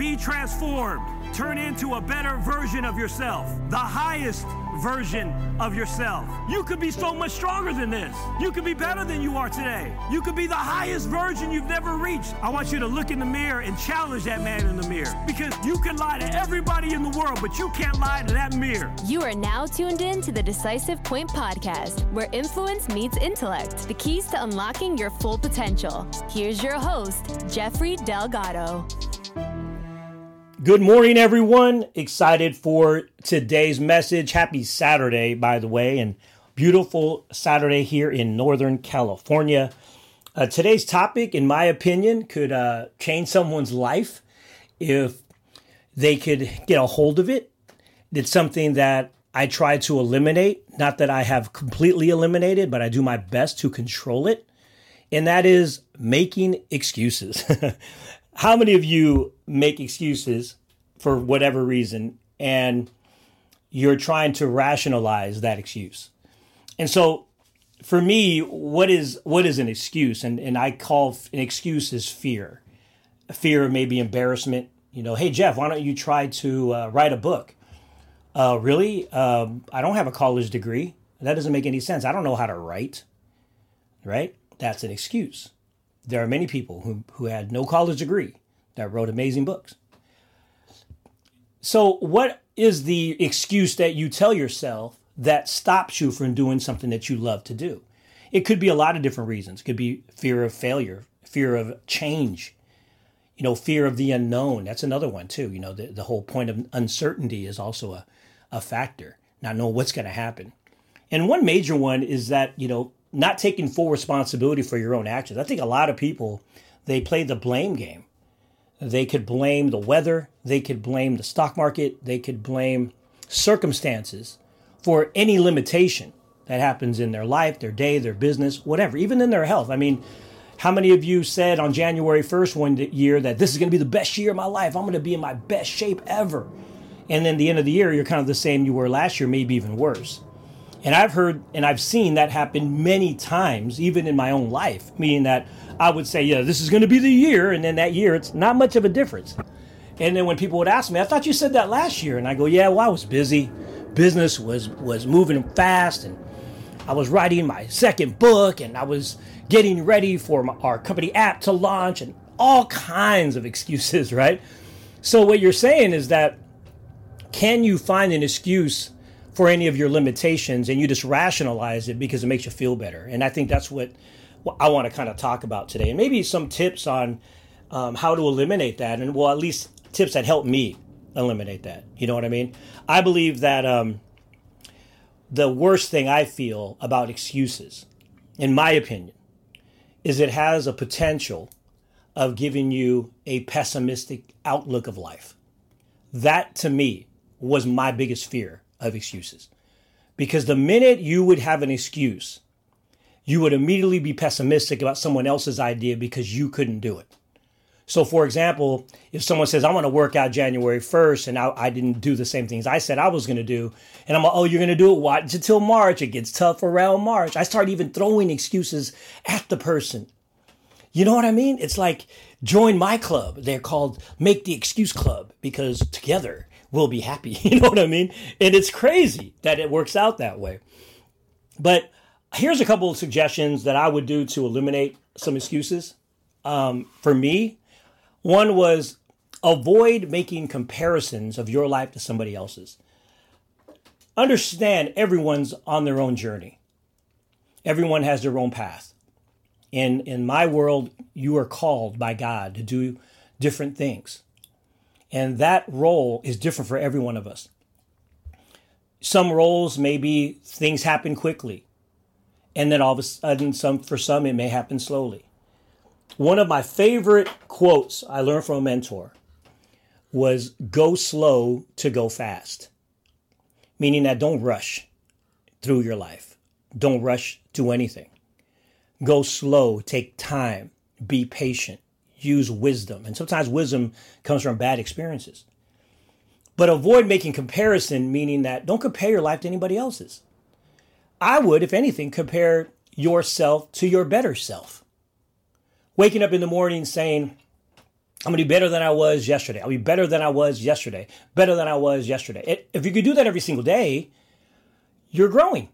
Be transformed. Turn into a better version of yourself, the highest version of yourself. You could be so much stronger than this. You could be better than you are today. You could be the highest version you've never reached. I want you to look in the mirror and challenge that man in the mirror because you can lie to everybody in the world, but you can't lie to that mirror. You are now tuned in to the Decisive Point podcast, where influence meets intellect, the keys to unlocking your full potential. Here's your host, Jeffrey Delgado. Good morning, everyone. Excited for today's message. Happy Saturday, by the way, and beautiful Saturday here in Northern California. Uh, today's topic, in my opinion, could uh, change someone's life if they could get a hold of it. It's something that I try to eliminate. Not that I have completely eliminated, but I do my best to control it. And that is making excuses. How many of you make excuses for whatever reason and you're trying to rationalize that excuse? And so for me, what is what is an excuse? And and I call an excuse is fear. Fear of maybe embarrassment. You know, hey Jeff, why don't you try to uh, write a book? Uh, really? Um, I don't have a college degree. That doesn't make any sense. I don't know how to write. Right? That's an excuse. There are many people who, who had no college degree that wrote amazing books. So, what is the excuse that you tell yourself that stops you from doing something that you love to do? It could be a lot of different reasons. It could be fear of failure, fear of change, you know, fear of the unknown. That's another one, too. You know, the, the whole point of uncertainty is also a, a factor, not knowing what's going to happen. And one major one is that, you know, not taking full responsibility for your own actions. I think a lot of people, they play the blame game. They could blame the weather, they could blame the stock market, they could blame circumstances for any limitation that happens in their life, their day, their business, whatever, even in their health. I mean, how many of you said on January 1st one year that this is going to be the best year of my life? I'm going to be in my best shape ever. And then the end of the year, you're kind of the same you were last year, maybe even worse. And I've heard and I've seen that happen many times, even in my own life, meaning that I would say, yeah, this is going to be the year. And then that year, it's not much of a difference. And then when people would ask me, I thought you said that last year. And I go, yeah, well, I was busy. Business was, was moving fast. And I was writing my second book and I was getting ready for my, our company app to launch and all kinds of excuses, right? So what you're saying is that can you find an excuse for any of your limitations and you just rationalize it because it makes you feel better. And I think that's what, I want to kind of talk about today. And maybe some tips on um, how to eliminate that. And well, at least tips that help me eliminate that. You know what I mean? I believe that um, the worst thing I feel about excuses, in my opinion, is it has a potential of giving you a pessimistic outlook of life. That to me was my biggest fear of excuses. Because the minute you would have an excuse, you would immediately be pessimistic about someone else's idea because you couldn't do it. So, for example, if someone says, I want to work out January 1st, and I, I didn't do the same things I said I was going to do, and I'm like, oh, you're going to do it, watch until March. It gets tough around March. I start even throwing excuses at the person. You know what I mean? It's like join my club. They're called Make the Excuse Club because together we'll be happy. You know what I mean? And it's crazy that it works out that way. But here's a couple of suggestions that I would do to eliminate some excuses. Um, for me, one was avoid making comparisons of your life to somebody else's. Understand everyone's on their own journey. Everyone has their own path. In in my world, you are called by God to do different things. And that role is different for every one of us. Some roles maybe things happen quickly. And then all of a sudden some for some it may happen slowly. One of my favorite quotes I learned from a mentor was go slow to go fast. Meaning that don't rush through your life. Don't rush to anything. Go slow, take time, be patient use wisdom. And sometimes wisdom comes from bad experiences. But avoid making comparison, meaning that don't compare your life to anybody else's. I would, if anything, compare yourself to your better self. Waking up in the morning saying, I'm to be better than I was yesterday. I'll be better than I was yesterday. Better than I was yesterday. If you could do that every single day, you're growing.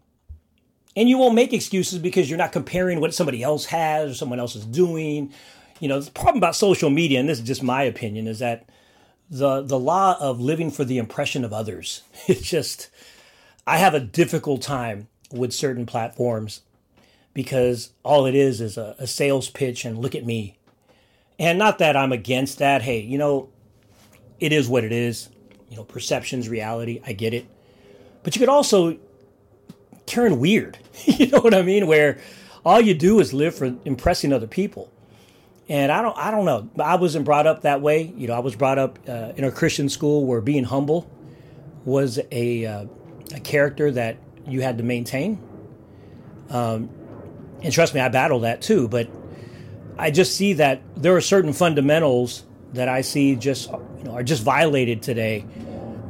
And you won't make excuses because you're not comparing what somebody else has or someone else is doing. You know, the problem about social media, and this is just my opinion, is that the the law of living for the impression of others. It's just I have a difficult time with certain platforms because all it is is a, a sales pitch and look at me. And not that I'm against that. Hey, you know, it is what it is. You know, perception's reality. I get it. But you could also turn weird. you know what I mean? Where all you do is live for impressing other people. And I don't, I don't know. I wasn't brought up that way. You know, I was brought up uh, in a Christian school where being humble was a, uh, a character that you had to maintain. Um, and trust me, I battle that too. But I just see that there are certain fundamentals that I see just, you know, are just violated today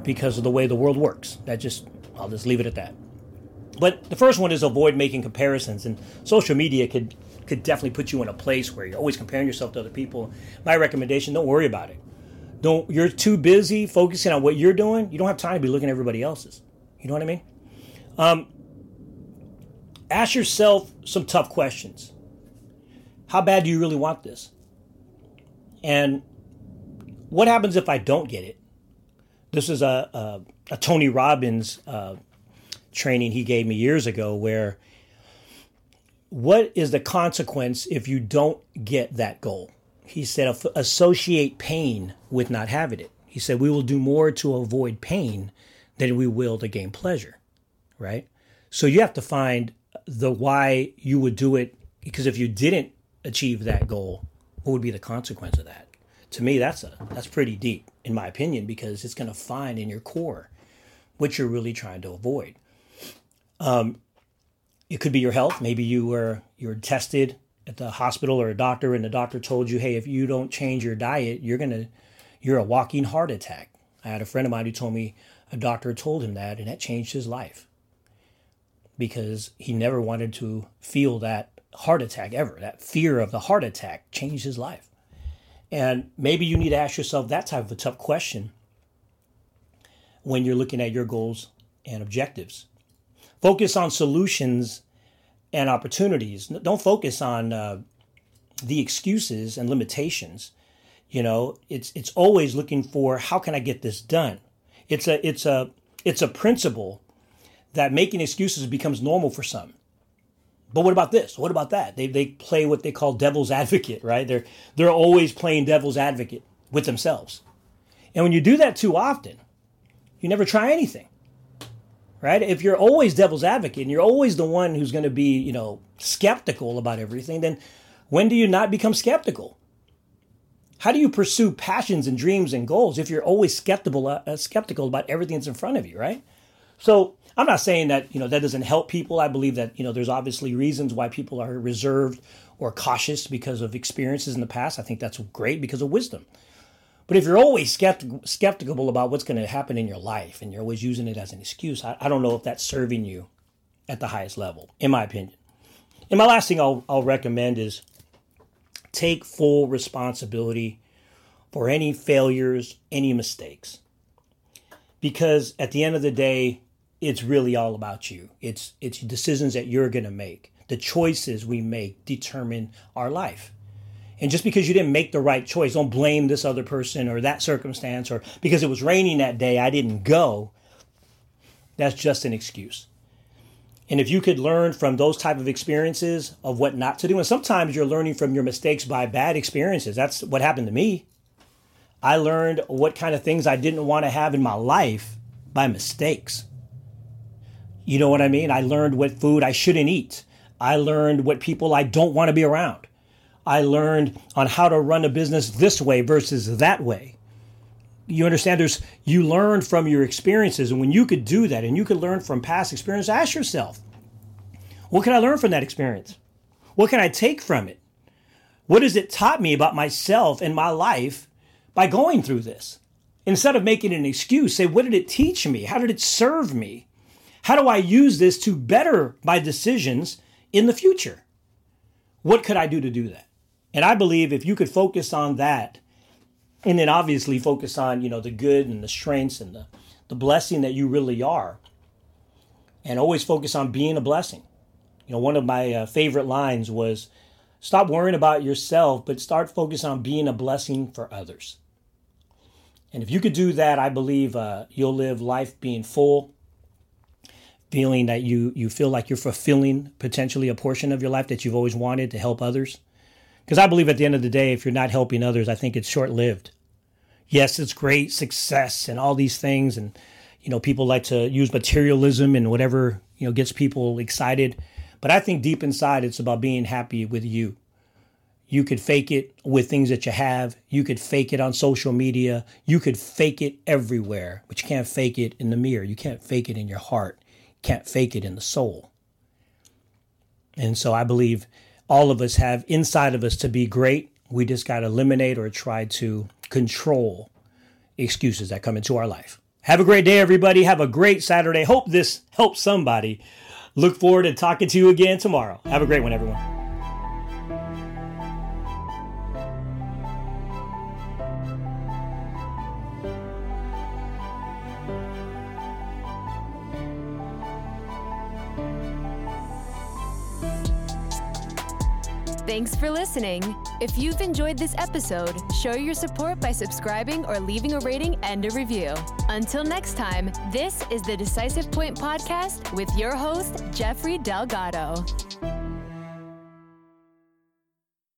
because of the way the world works. That just, I'll just leave it at that. But the first one is avoid making comparisons, and social media could could definitely put you in a place where you're always comparing yourself to other people. My recommendation: don't worry about it. Don't you're too busy focusing on what you're doing. You don't have time to be looking at everybody else's. You know what I mean? Um, ask yourself some tough questions. How bad do you really want this? And what happens if I don't get it? This is a, a, a Tony Robbins uh, training he gave me years ago where what is the consequence if you don't get that goal? He said, associate pain with not having it. He said, we will do more to avoid pain than we will to gain pleasure, right? So you have to find the why you would do it because if you didn't achieve that goal, what would be the consequence of that? To me, that's a that's pretty deep, in my opinion, because it's going to find in your core what you're really trying to avoid. Um, it could be your health. Maybe you were you were tested at the hospital or a doctor, and the doctor told you, "Hey, if you don't change your diet, you're gonna you're a walking heart attack." I had a friend of mine who told me a doctor told him that, and that changed his life because he never wanted to feel that heart attack ever. That fear of the heart attack changed his life. And maybe you need to ask yourself that type of a tough question when you're looking at your goals and objectives. Focus on solutions and opportunities. Don't focus on uh, the excuses and limitations. You know, it's it's always looking for how can I get this done. It's a it's a it's a principle that making excuses becomes normal for some. But what about this? What about that? They, they play what they call devil's advocate, right? They're they're always playing devil's advocate with themselves. And when you do that too often, you never try anything right? If you're always devil's advocate and you're always the one who's going to be, you know, skeptical about everything, then when do you not become skeptical? How do you pursue passions and dreams and goals if you're always skeptical uh, skeptical about everything that's in front of you, right? So I'm not saying that you know that doesn't help people. I believe that you know there's obviously reasons why people are reserved or cautious because of experiences in the past. I think that's great because of wisdom. But if you're always skeptical, skeptical about what's going to happen in your life and you're always using it as an excuse, I, I, don't know if that's serving you at the highest level, in my opinion. And my last thing I'll, I'll recommend is take full responsibility for any failures, any mistakes. Because at the end of the day, it's really all about you. It's it's decisions that you're going to make. The choices we make determine our life. And just because you didn't make the right choice, don't blame this other person or that circumstance or because it was raining that day, I didn't go. That's just an excuse. And if you could learn from those type of experiences of what not to do, and sometimes you're learning from your mistakes by bad experiences. That's what happened to me. I learned what kind of things I didn't want to have in my life by mistakes. You know what I mean? I learned what food I shouldn't eat. I learned what people I don't want to be around. I learned on how to run a business this way versus that way. You understand there's you learn from your experiences and when you could do that and you could learn from past experience, ask yourself, what can I learn from that experience? What can I take from it? What has it taught me about myself and my life by going through this? Instead of making an excuse, say, what did it teach me? How did it serve me? How do I use this to better my decisions in the future? What could I do to do that? And I believe if you could focus on that and then obviously focus on you know the good and the strengths and the, the blessing that you really are and always focus on being a blessing. You know one of my uh, favorite lines was stop worrying about yourself but start focusing on being a blessing for others. And if you could do that i believe uh, you'll live life being full feeling that you you feel like you're fulfilling potentially a portion of your life that you've always wanted to help others because i believe at the end of the day if you're not helping others i think it's short-lived yes, it's great success and all these things. And, you know, people like to use materialism and whatever, you know, gets people excited. But I think deep inside, it's about being happy with you. You could fake it with things that you have. You could fake it on social media. You could fake it everywhere, but you can't fake it in the mirror. You can't fake it in your heart. You can't fake it in the soul. And so I believe all of us have inside of us to be great. We just got to eliminate or try to control excuses that come into our life. Have a great day, everybody. Have a great Saturday. Hope this helps somebody. Look forward to talking to you again tomorrow. Have a great one, everyone. Thanks for listening. If you've enjoyed this episode, show your support by subscribing or leaving a rating and a review. Until next time, this is the Decisive Point Podcast with your host, Jeffrey Delgado.